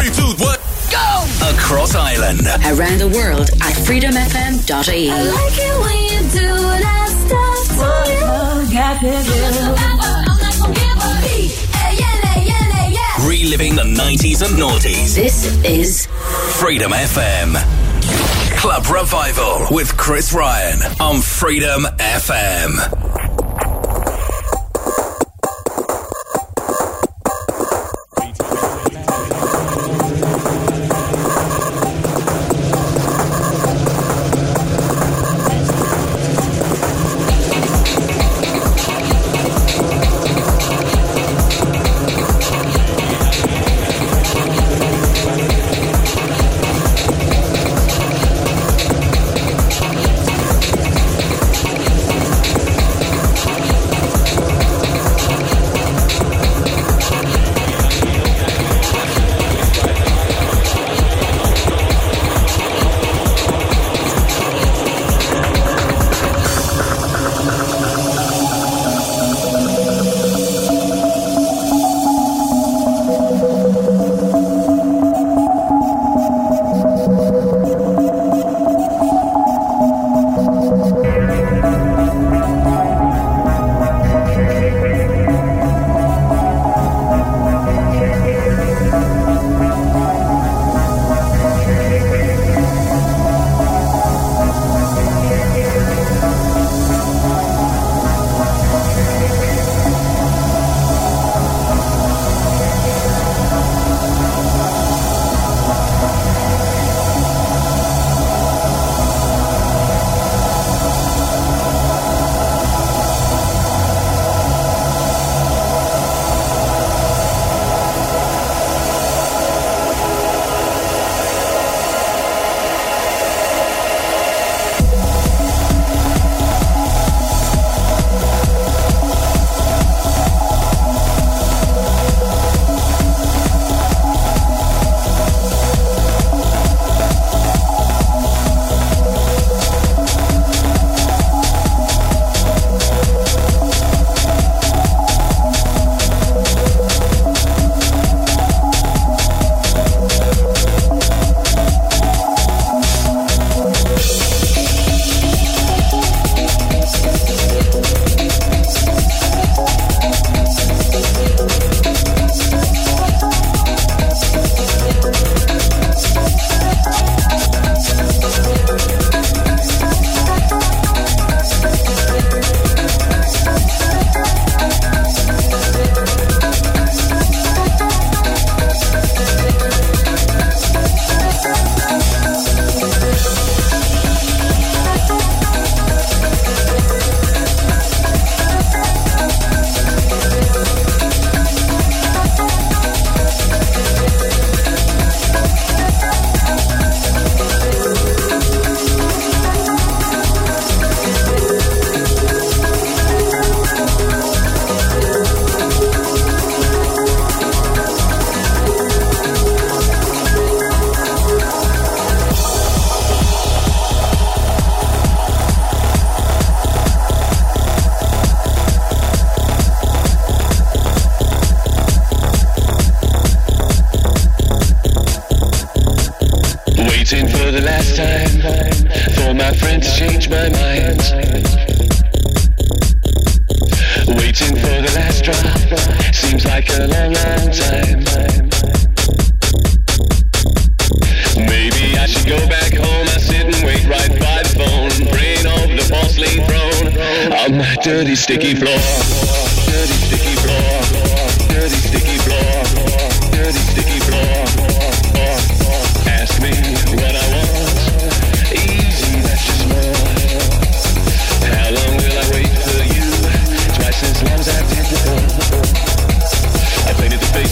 Three, two, one, go! Across Ireland. Around the world at freedomfm.ie. I like it when you do that stuff to you. Oh, God, yeah, yeah. Reliving the 90s and noughties. This is Freedom FM. Club Revival with Chris Ryan on Freedom FM. time for my friend to change my mind. Waiting for the last drop seems like a long, long time. Maybe I should go back home. I sit and wait right by the phone, praying over the porcelain throne on my dirty, sticky floor. Dirty, sticky floor. Dirty, sticky.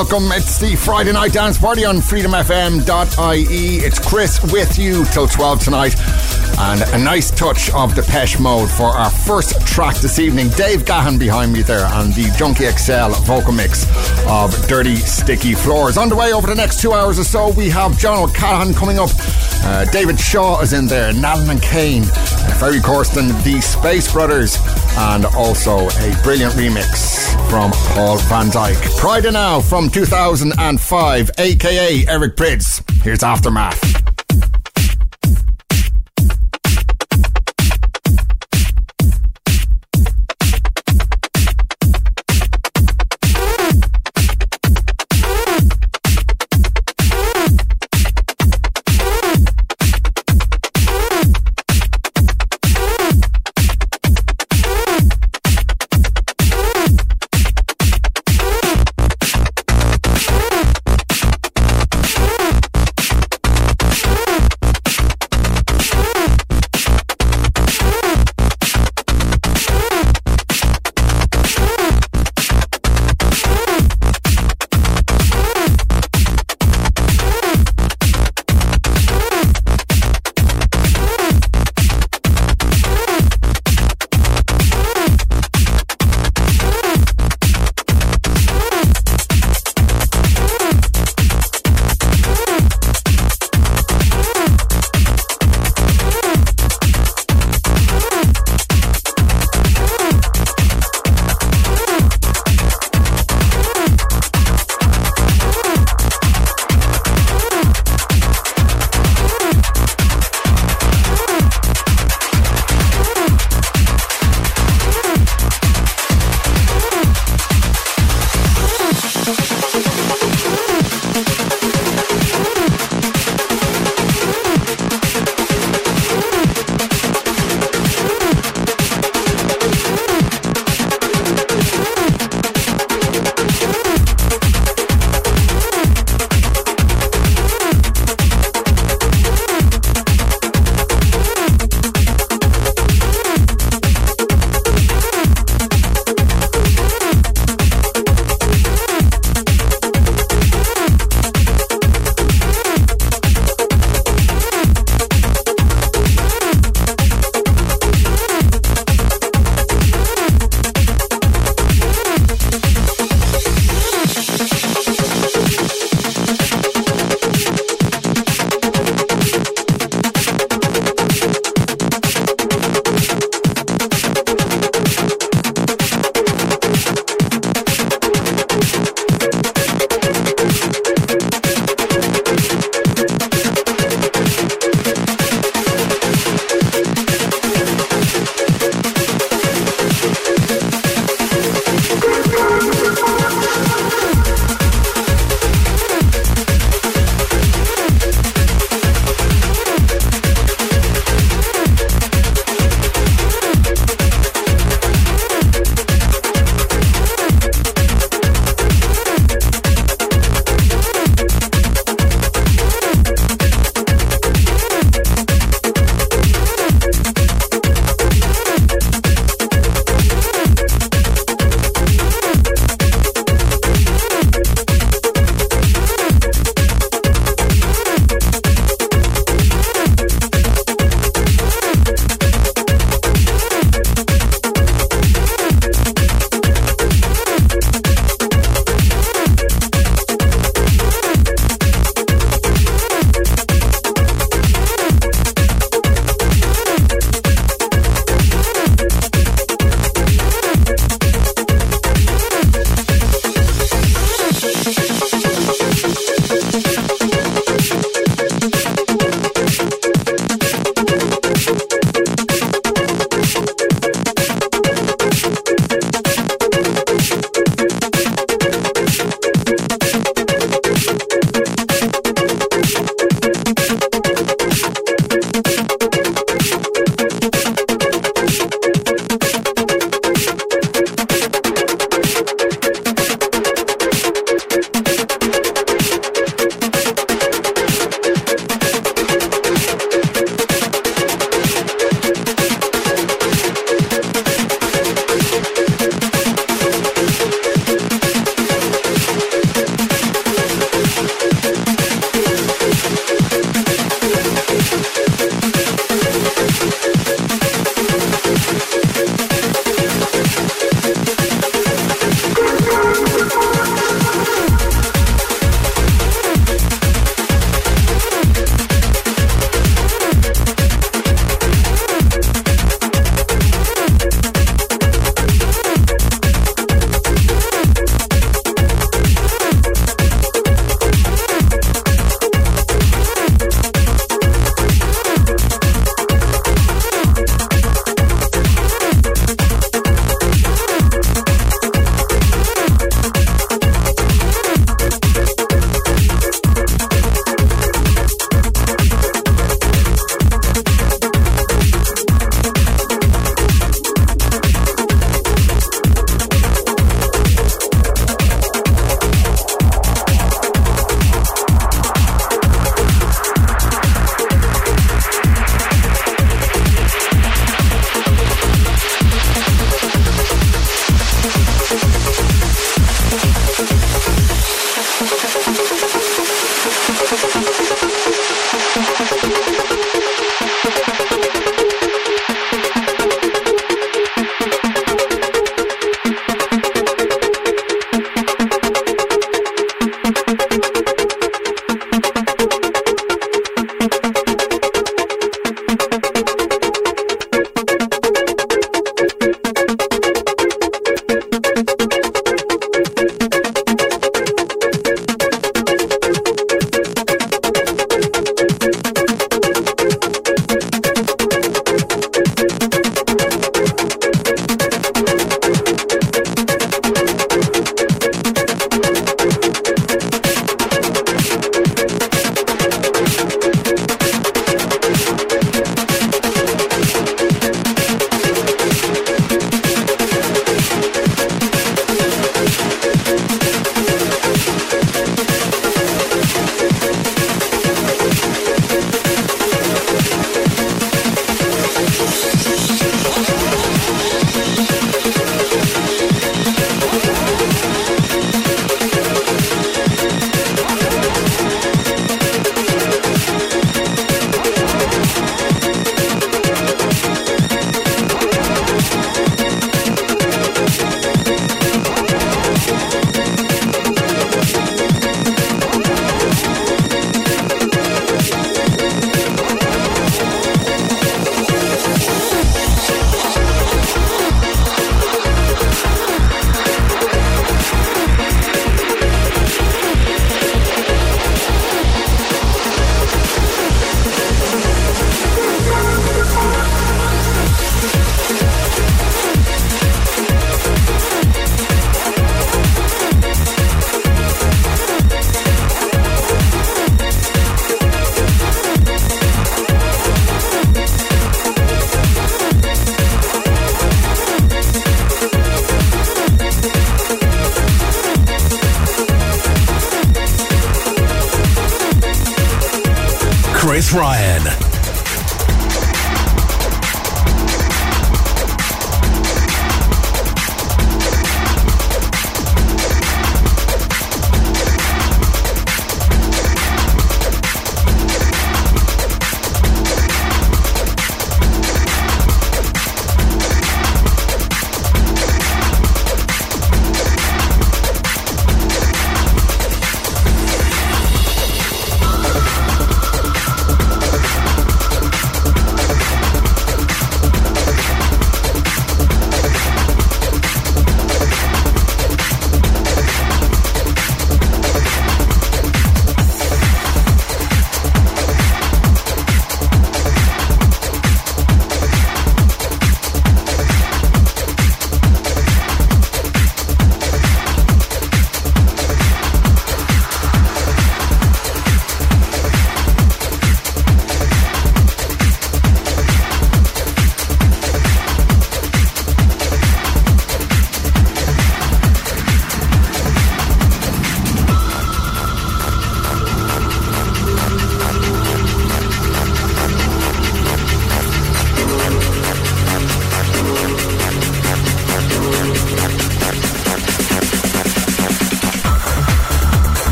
Welcome. It's the Friday night dance party on freedomfm.ie. It's Chris with you till 12 tonight. And a nice touch of Depeche Mode for our first track this evening. Dave Gahan behind me there and the Junkie XL vocal mix of Dirty Sticky Floors. On the way over the next two hours or so, we have John O'Callaghan coming up. Uh, David Shaw is in there, Nalin and Kane, Ferry Corsten, the Space Brothers, and also a brilliant remix from Paul Van Dyk. Pryda Now from 2005, aka Eric Prydz. Here's Aftermath.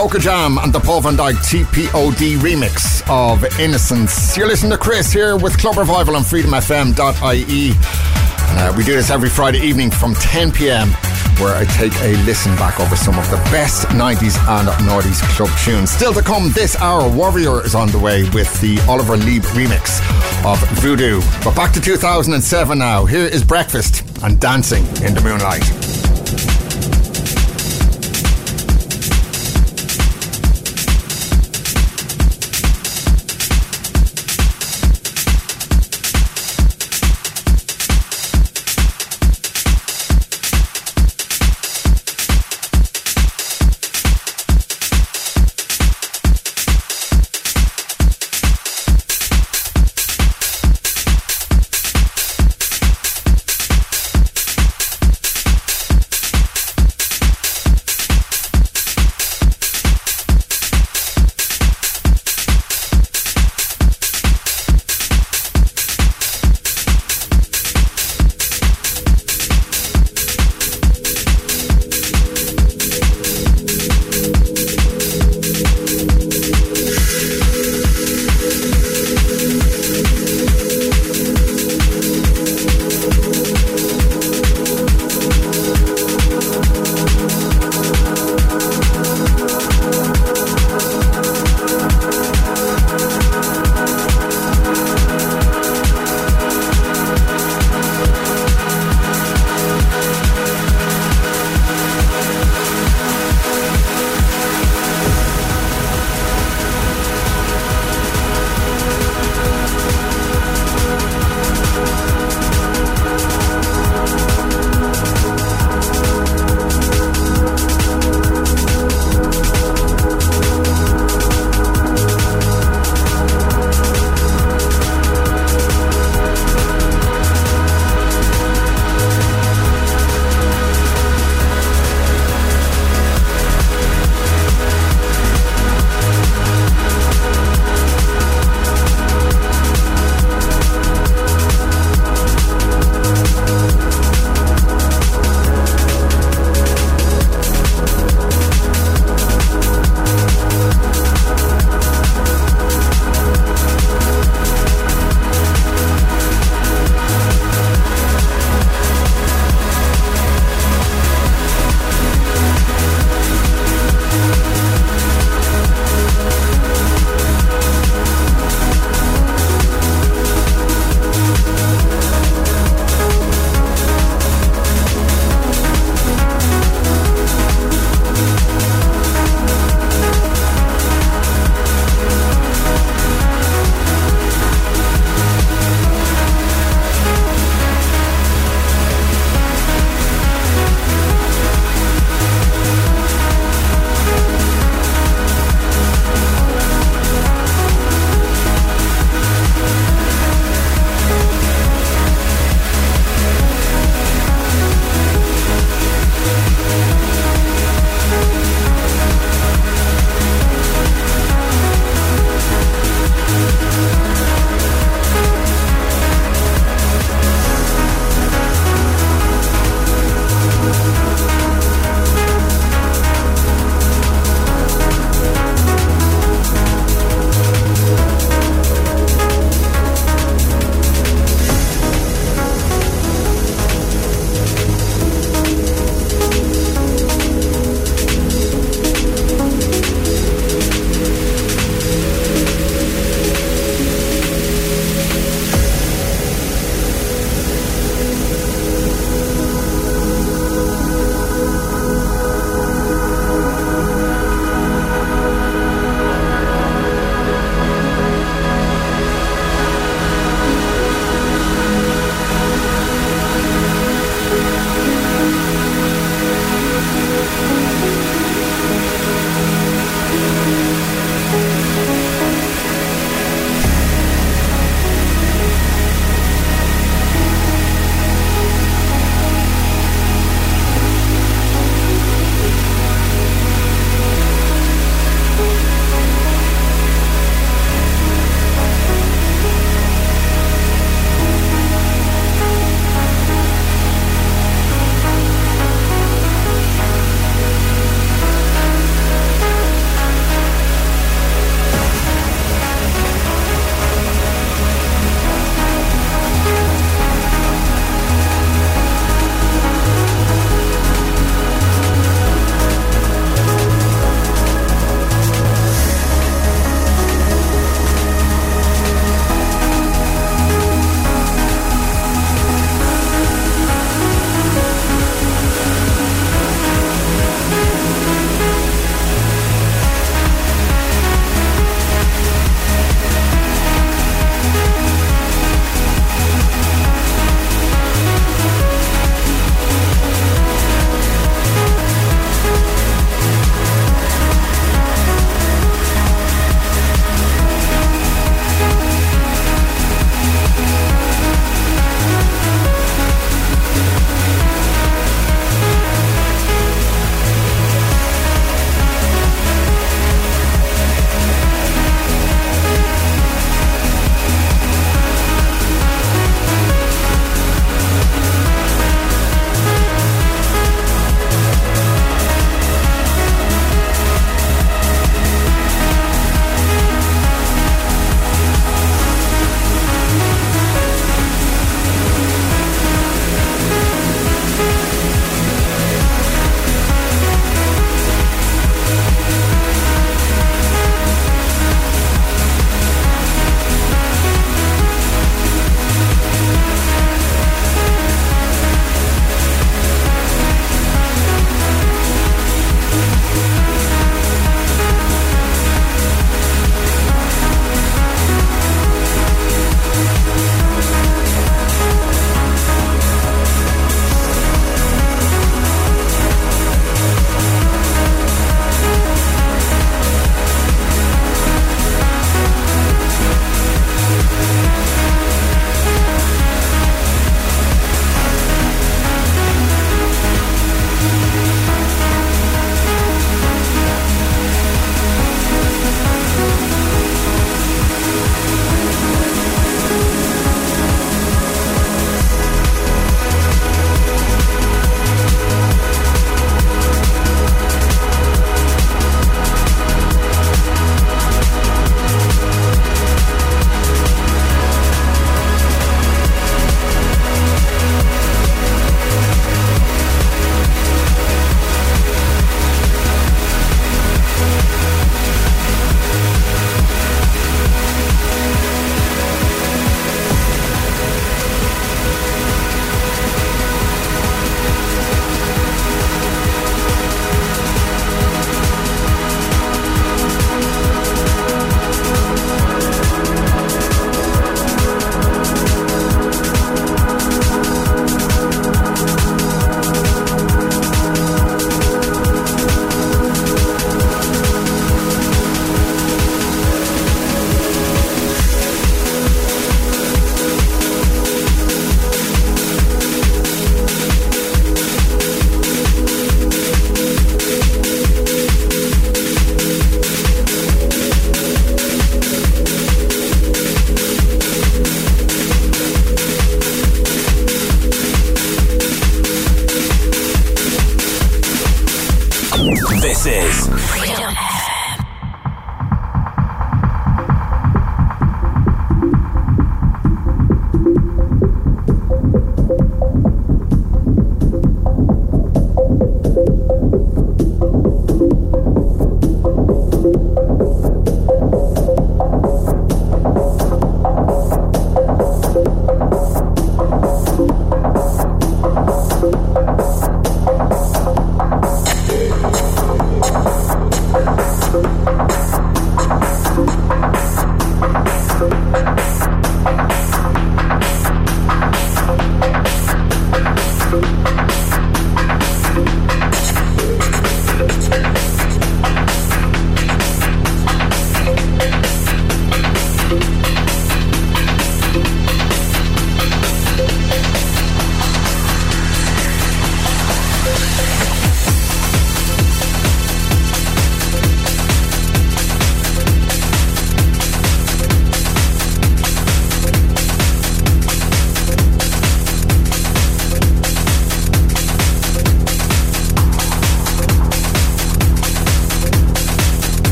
Joker Jam and the Paul van Dyk TPOD remix of Innocence. You're listening to Chris here with Club Revival on freedomfm.ie. Uh, we do this every Friday evening from 10 pm, where I take a listen back over some of the best 90s and noughties club tunes. Still to come this hour, Warrior is on the way with the Oliver Lieb remix of Voodoo. But back to 2007 now. Here is Breakfast and Dancing in the Moonlight.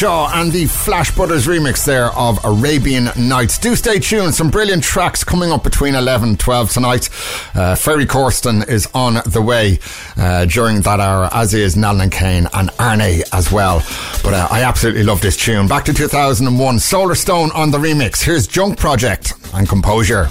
Shaw and the Flash Brothers remix there of Arabian Nights. Do stay tuned. Some brilliant tracks coming up between 11 and 12 tonight. Uh, Ferry Corsten is on the way uh, during that hour, as is Nalin Kane and Arnej as well. But uh, I absolutely love this tune. Back to 2001, Solarstone on the remix. Here's Junk Project and Composure.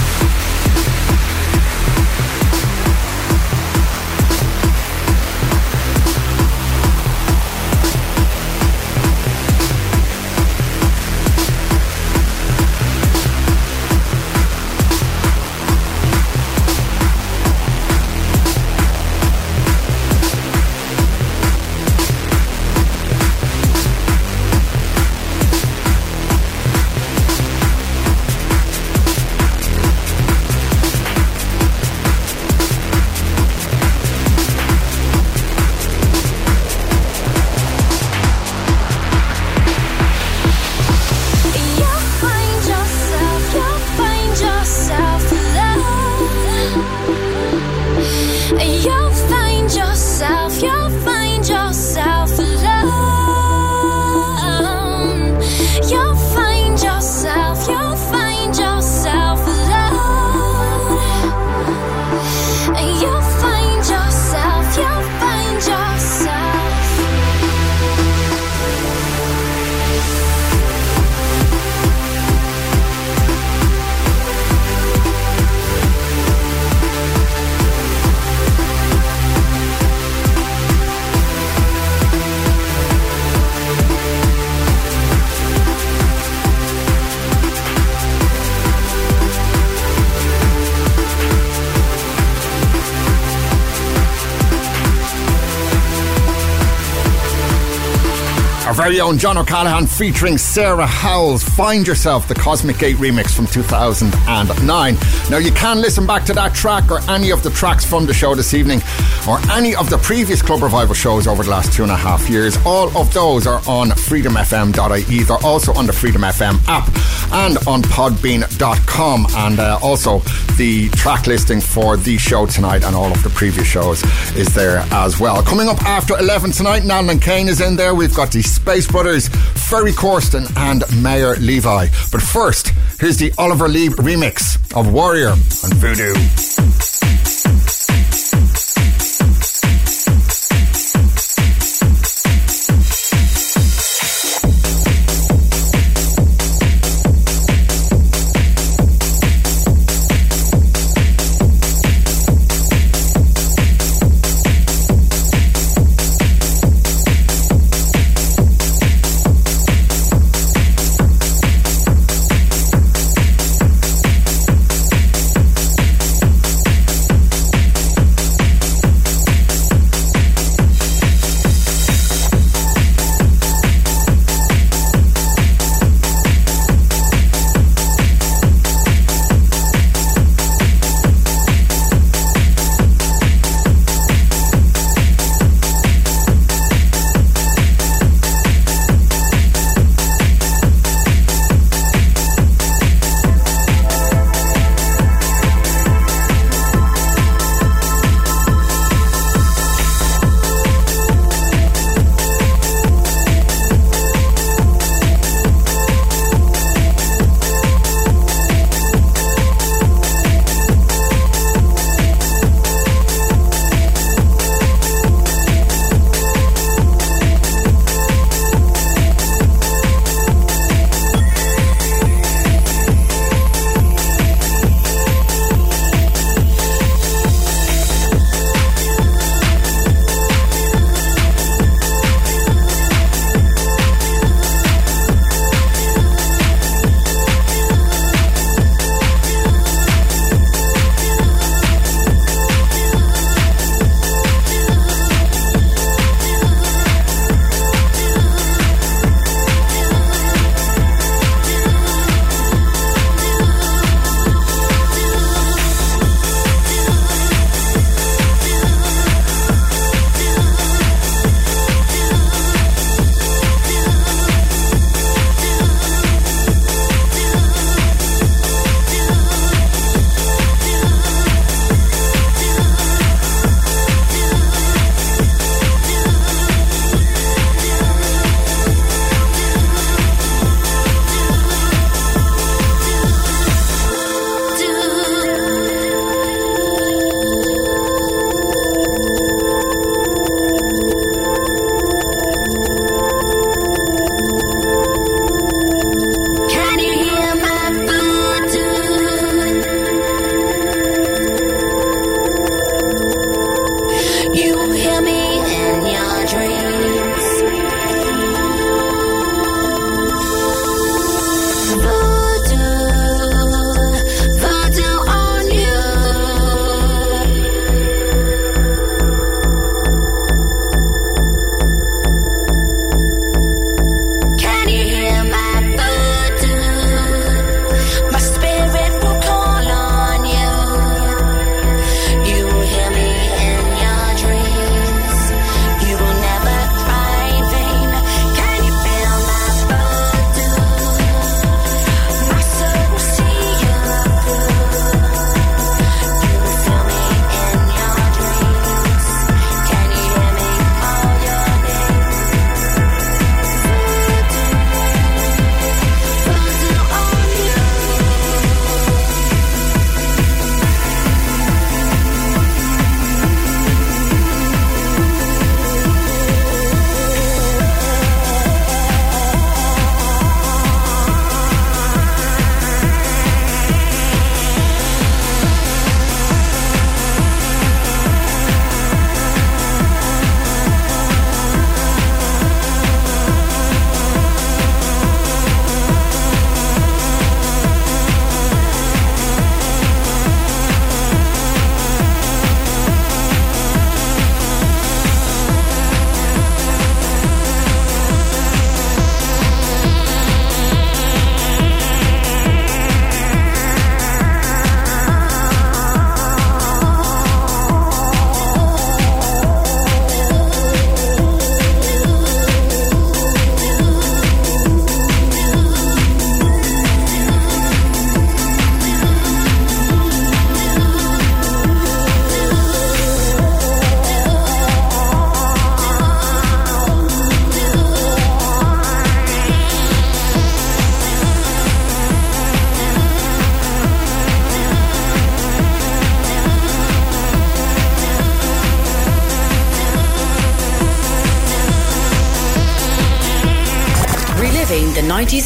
own John O'Callaghan featuring Sarah Howells. Find Yourself, the Cosmic Gate remix from 2009. Now, you can listen back to that track or any of the tracks from the show this evening or any of the previous Club Revival shows over the last two and a half years. All of those are on freedomfm.ie. They're also on the Freedom FM app and on podbean.com. And uh, also, the track listing for the show tonight and all of the previous shows is there as well. Coming up after 11 tonight, Nalin Kane is in there. We've got the Space Brothers, Ferry Corsten, and Maor Levi. But first, here's the Oliver Lieb remix of Warrior and Voodoo.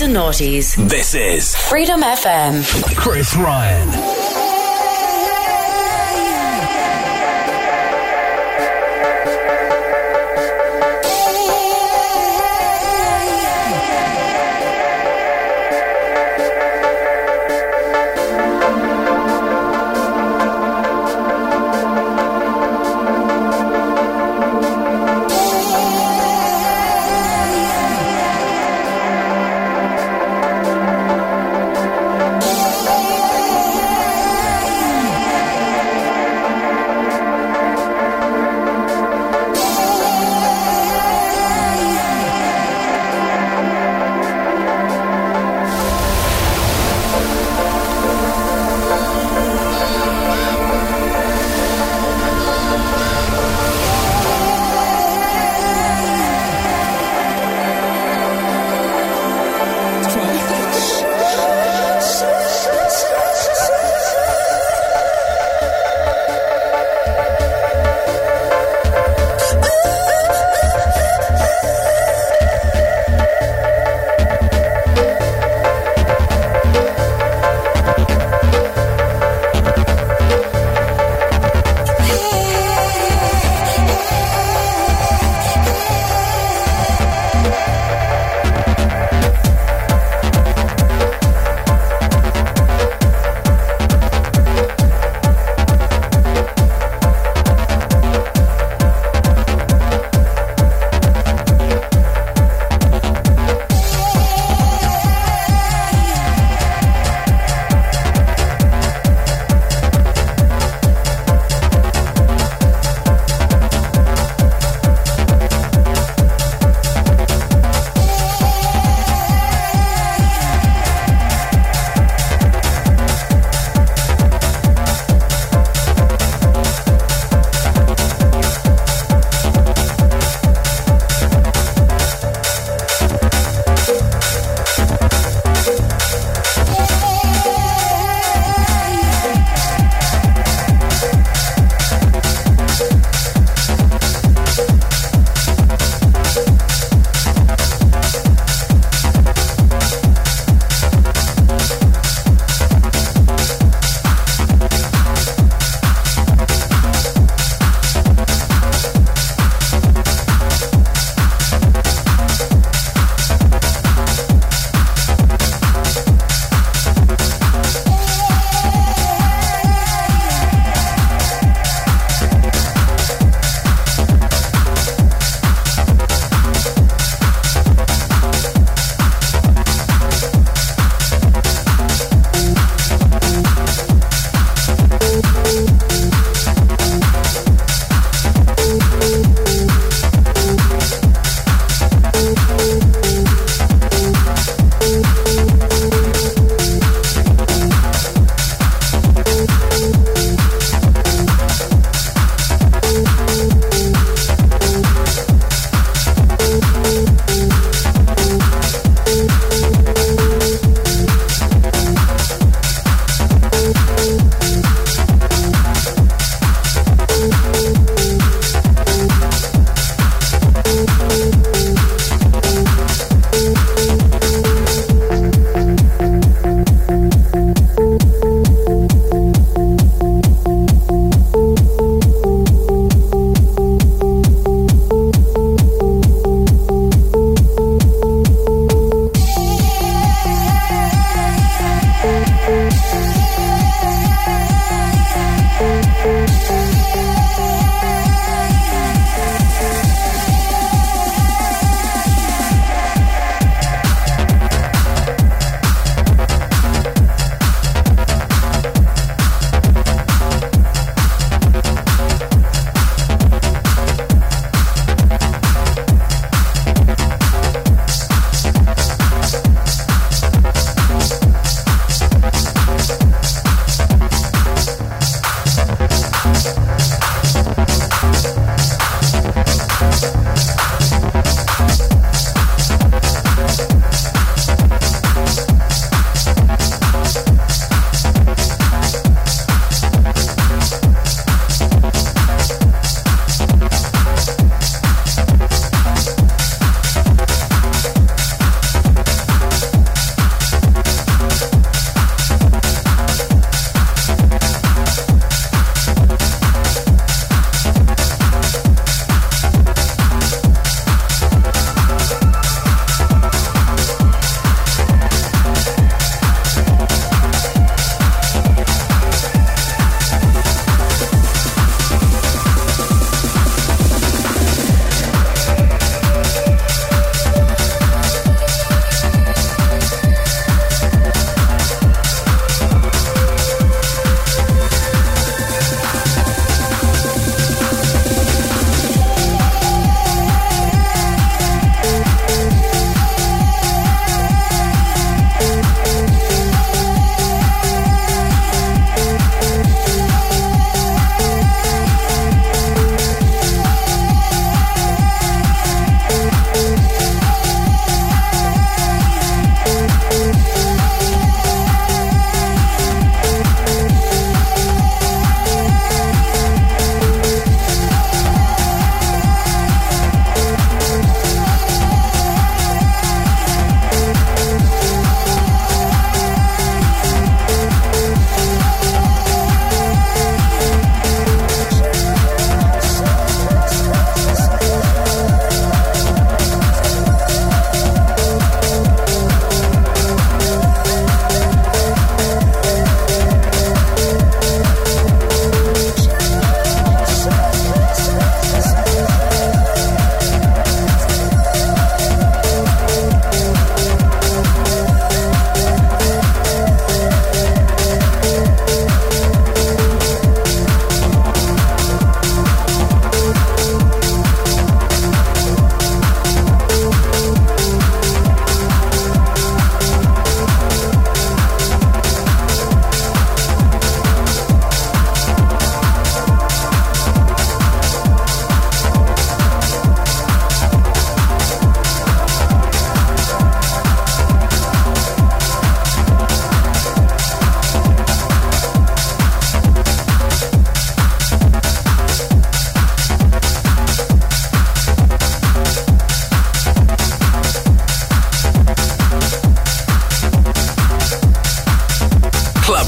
90s noughties. This is Freedom FM. Chris Ryan.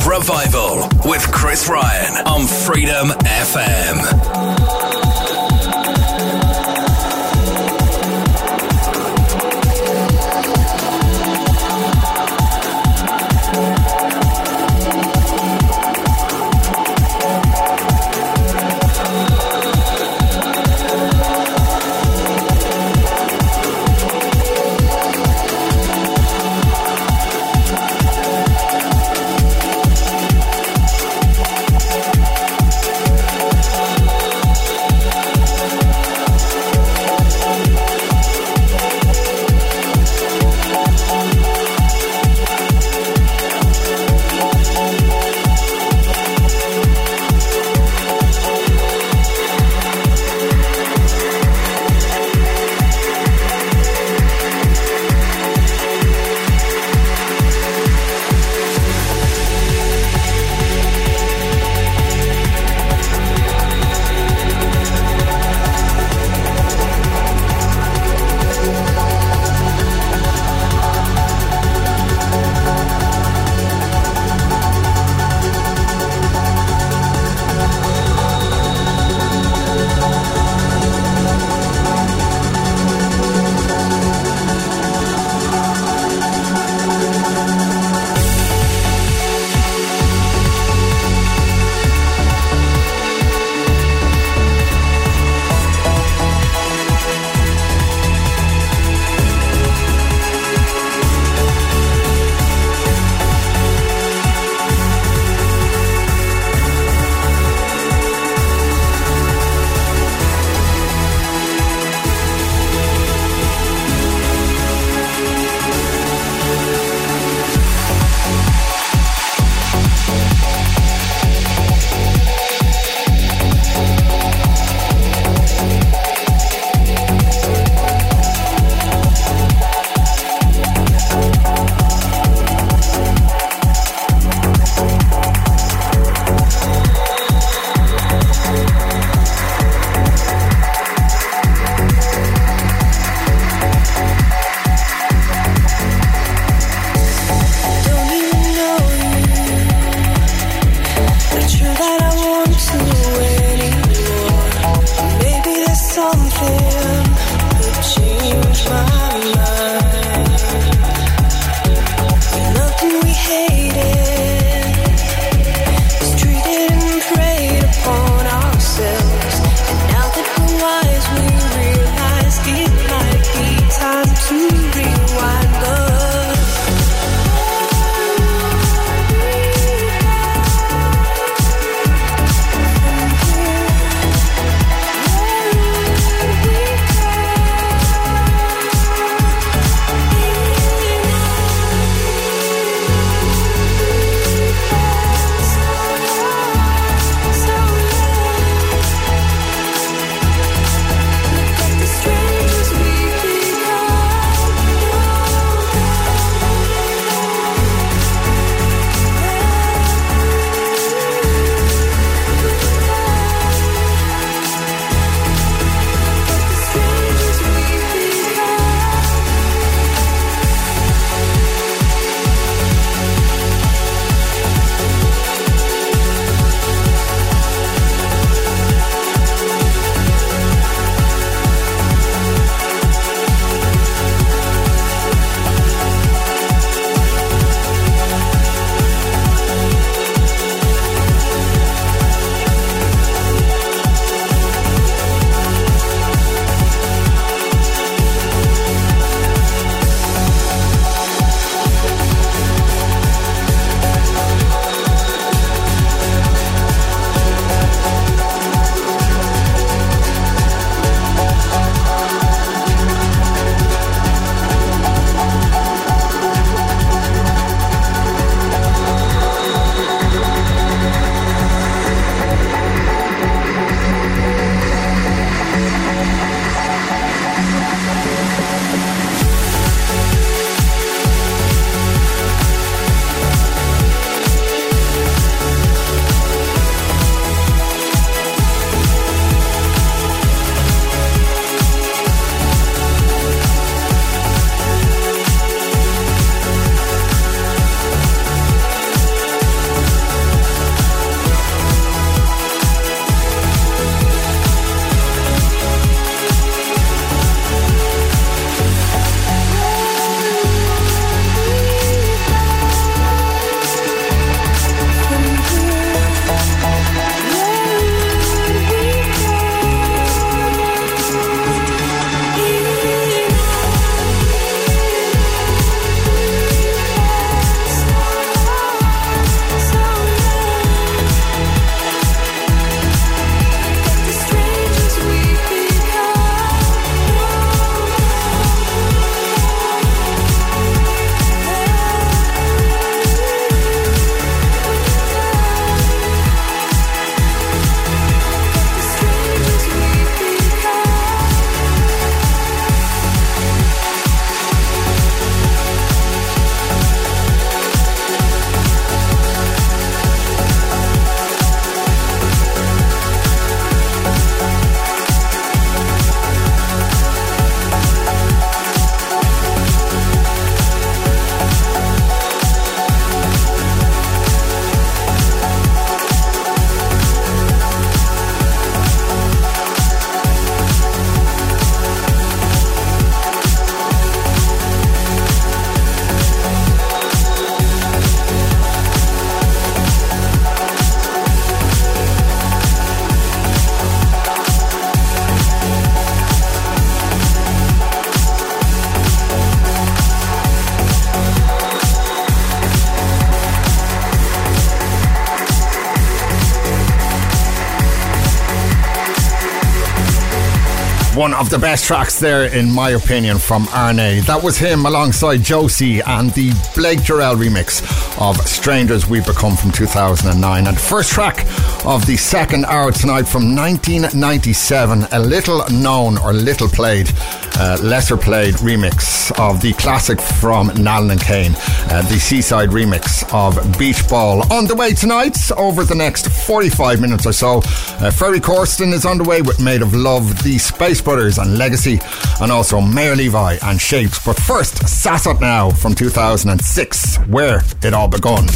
Revival with Chris Ryan on Freedom FM. Of the best tracks there, in my opinion, from Arnej. That was him alongside Josie and the Blake Jarrell remix of Strangers We Become from 2009. And first track of the second hour tonight from 1997, a little known or little played, uh, lesser played remix of the classic from Nalin and Kane, uh, the seaside remix of Beach Ball. On the way tonight, over the next 45 minutes or so, uh, Ferry Corsten is on the way with Made of Love, the Space Brothers and Legacy, and also Maor Levi and Shapes. But first, Sassot Now from 2006, where it all begun.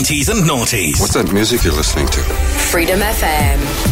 90s and noughties. What's that music you're listening to? Freedom FM.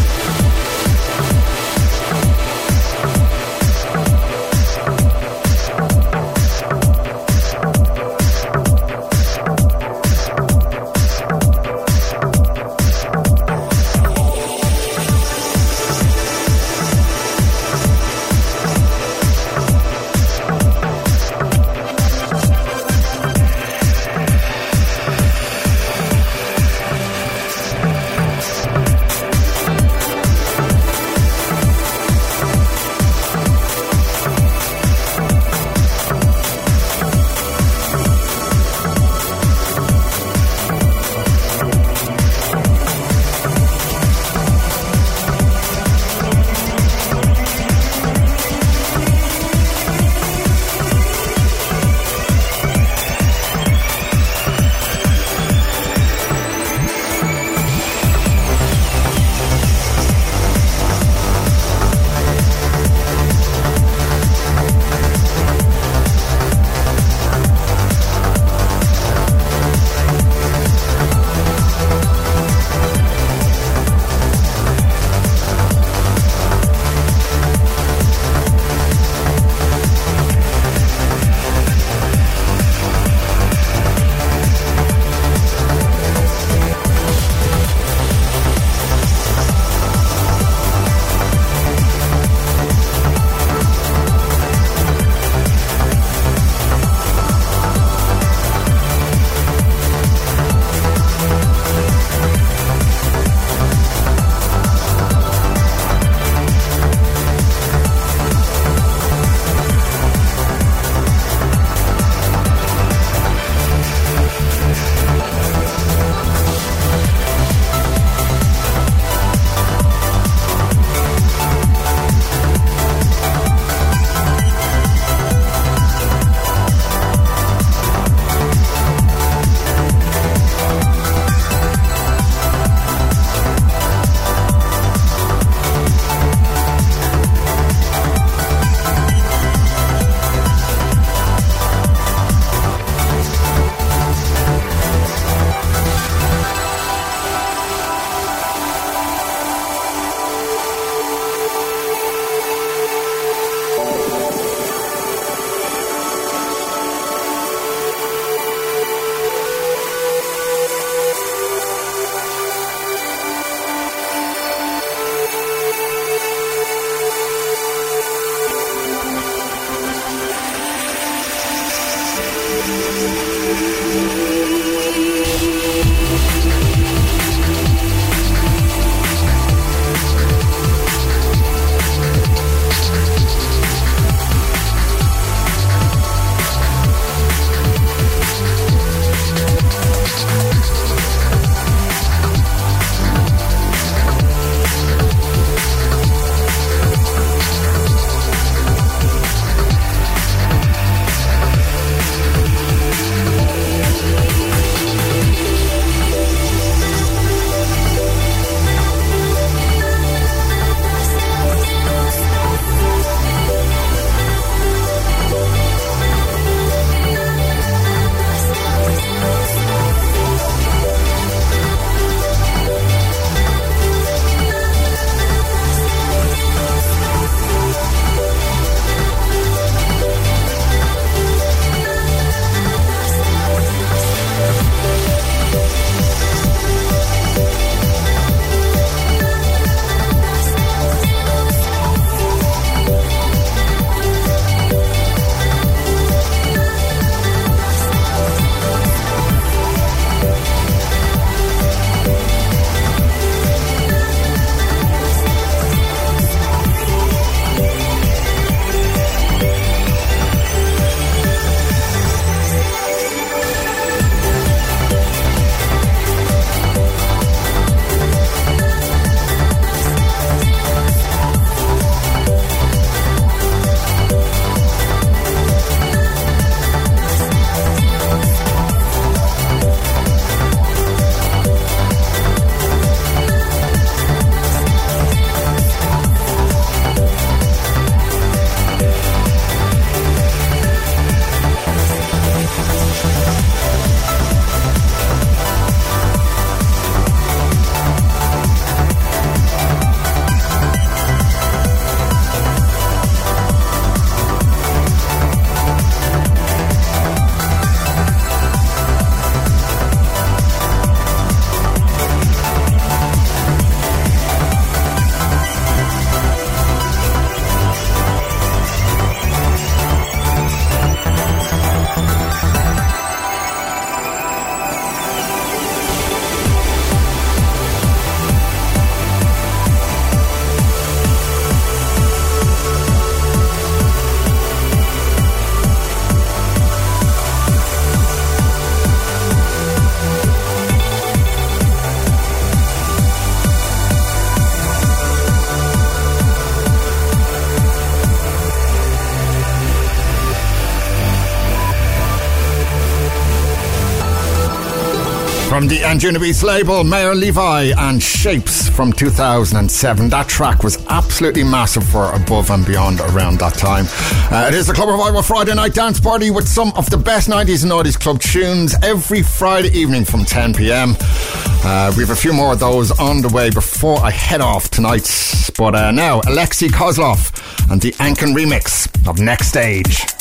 From the Anjuna Beats label, Maor Levi and Shapes from 2007. That track was absolutely massive for Above and Beyond around that time. Uh, it is the Club Revival Friday night dance party with some of the best 90s and 90s club tunes every Friday evening from 10 pm. Uh, we have a few more of those on the way before I head off tonight. But uh, now, Alexey Kozlov and the Anhken remix of Next Stage.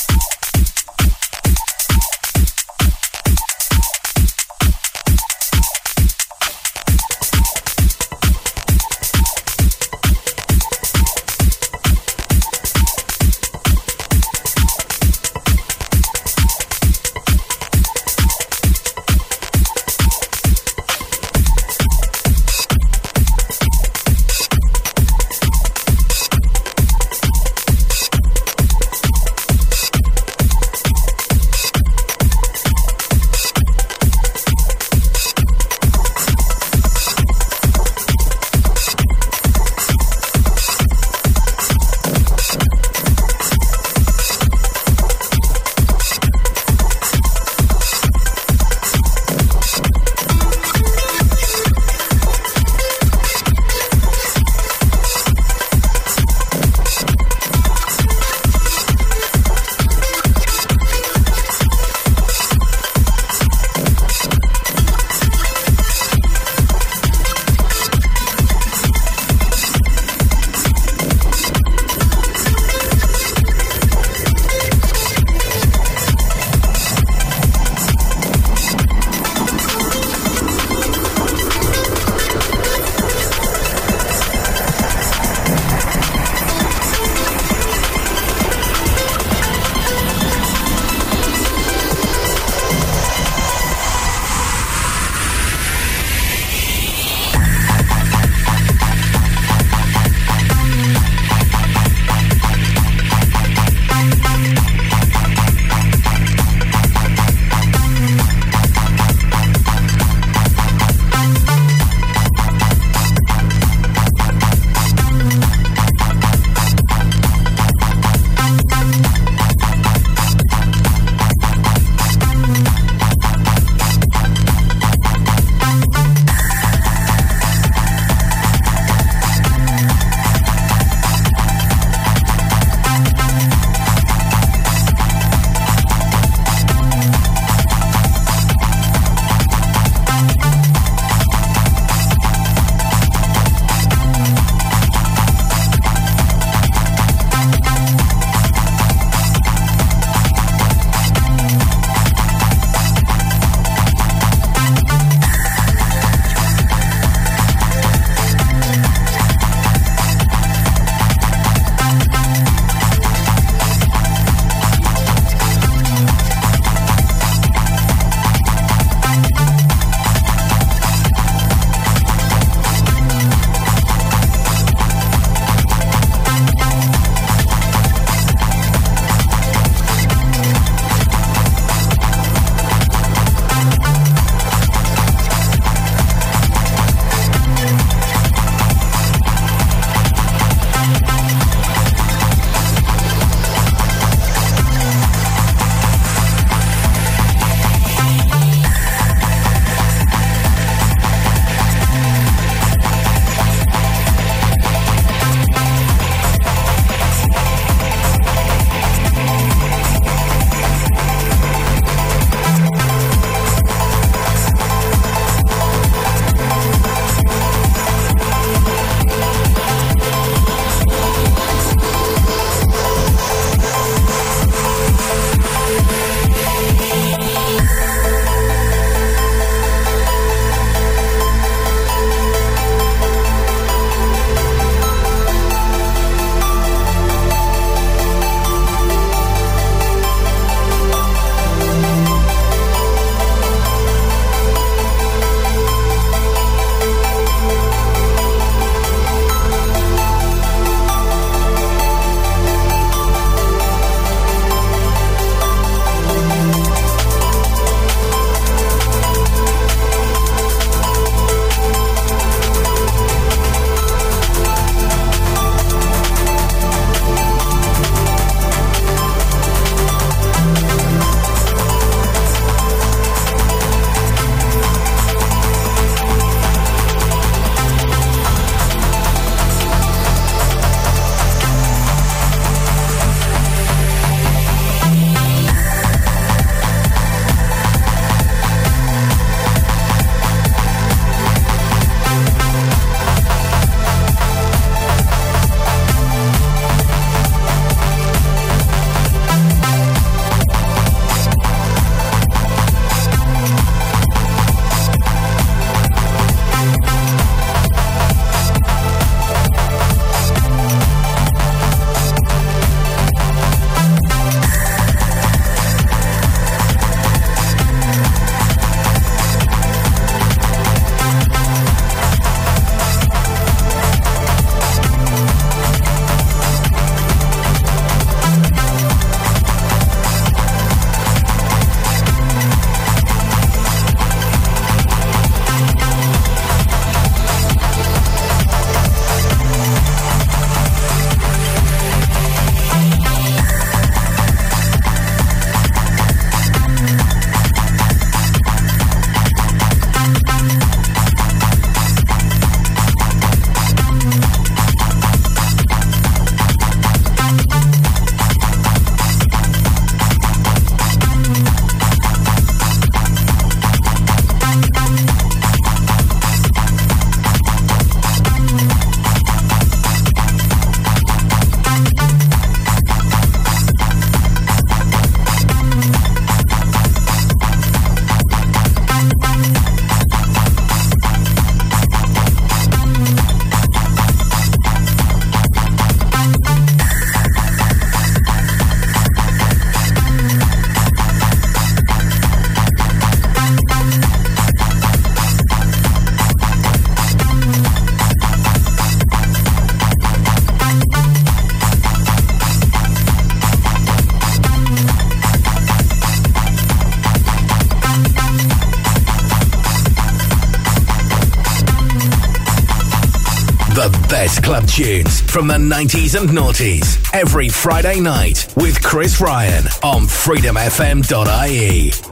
From the 90s and noughties every Friday night with Chris Ryan on freedomfm.ie.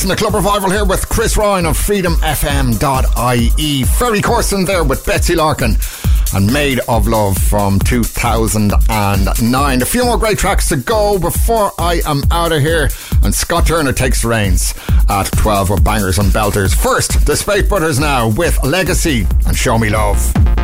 listen to Club Revival here with Chris Ryan of freedomfm.ie. Ferry Corsten there with Betsie Larkin and Made of Love from 2009. A few more great tracks to go before I am out of here. And Scott Turner takes the reins at 12 with bangers and belters. First, the Space Brothers now with Legacy and Show Me Love.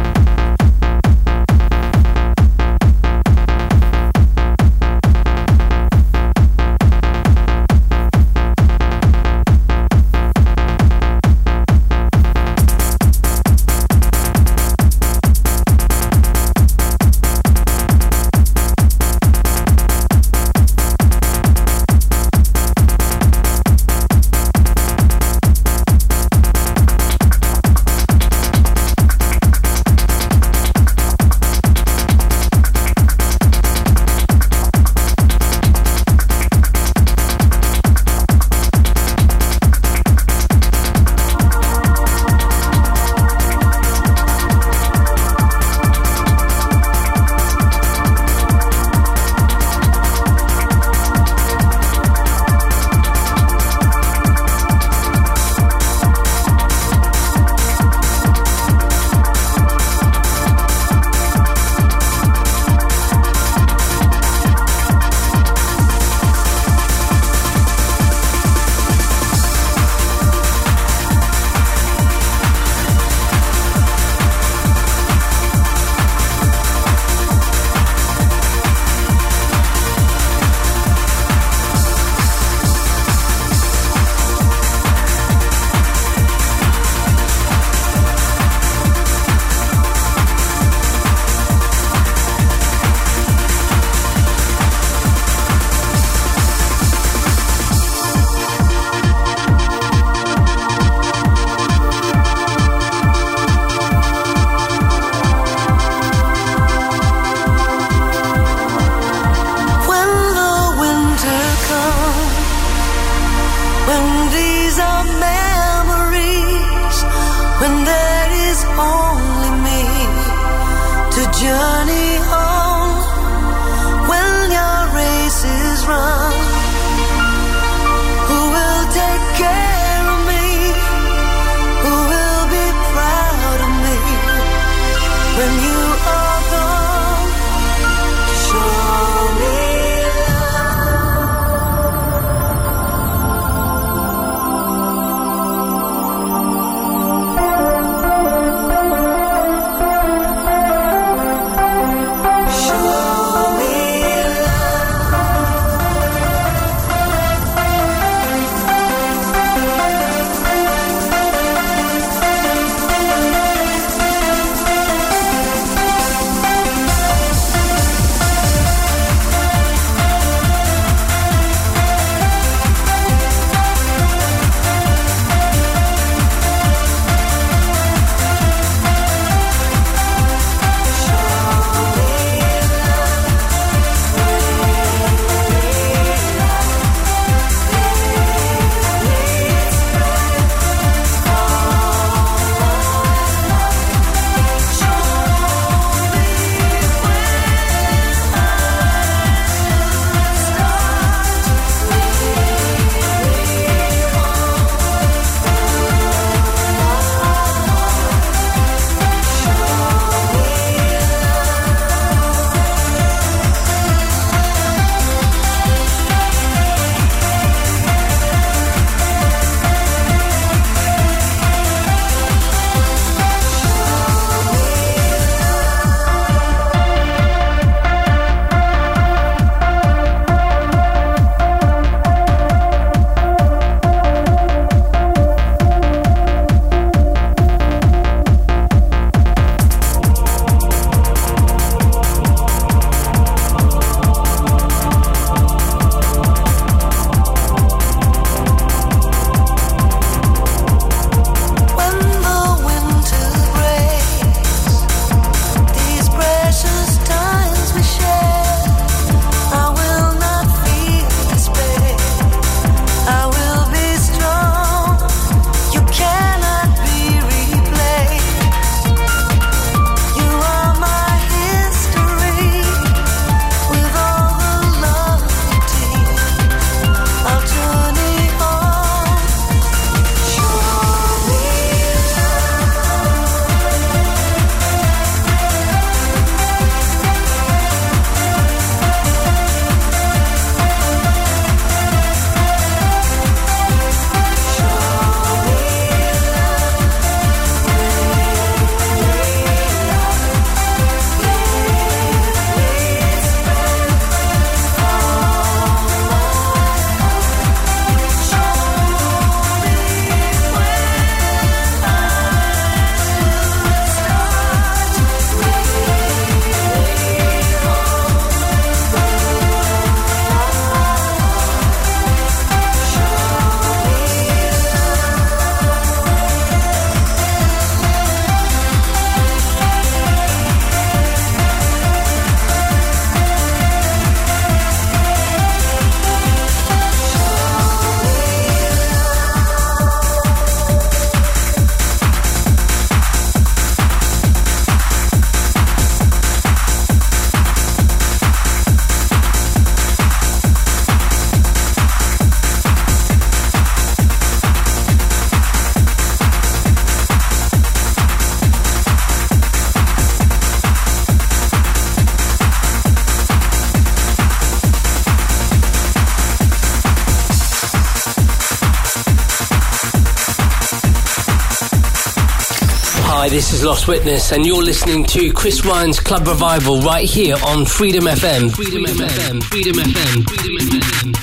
Lost Witness, and you're listening to Chris Ryan's Club Revival right here on Freedom FM. Freedom FM. Freedom FM. Freedom FM. Freedom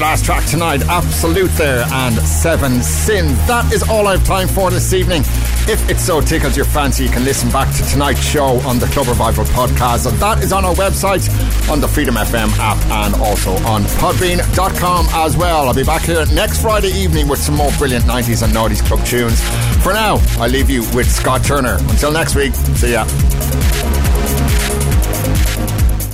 my last track tonight, Absolute there and Seven Sins. That is all I have time for this evening. If it so tickles your fancy, you can listen back to tonight's show on the Club Revival podcast. And that is on our website, on the Freedom FM app, and also on podbean.com as well. I'll be back here next Friday evening with some more brilliant 90s and Noughties Club tunes. For now, I leave you with Scott Turner. Until next week, see ya.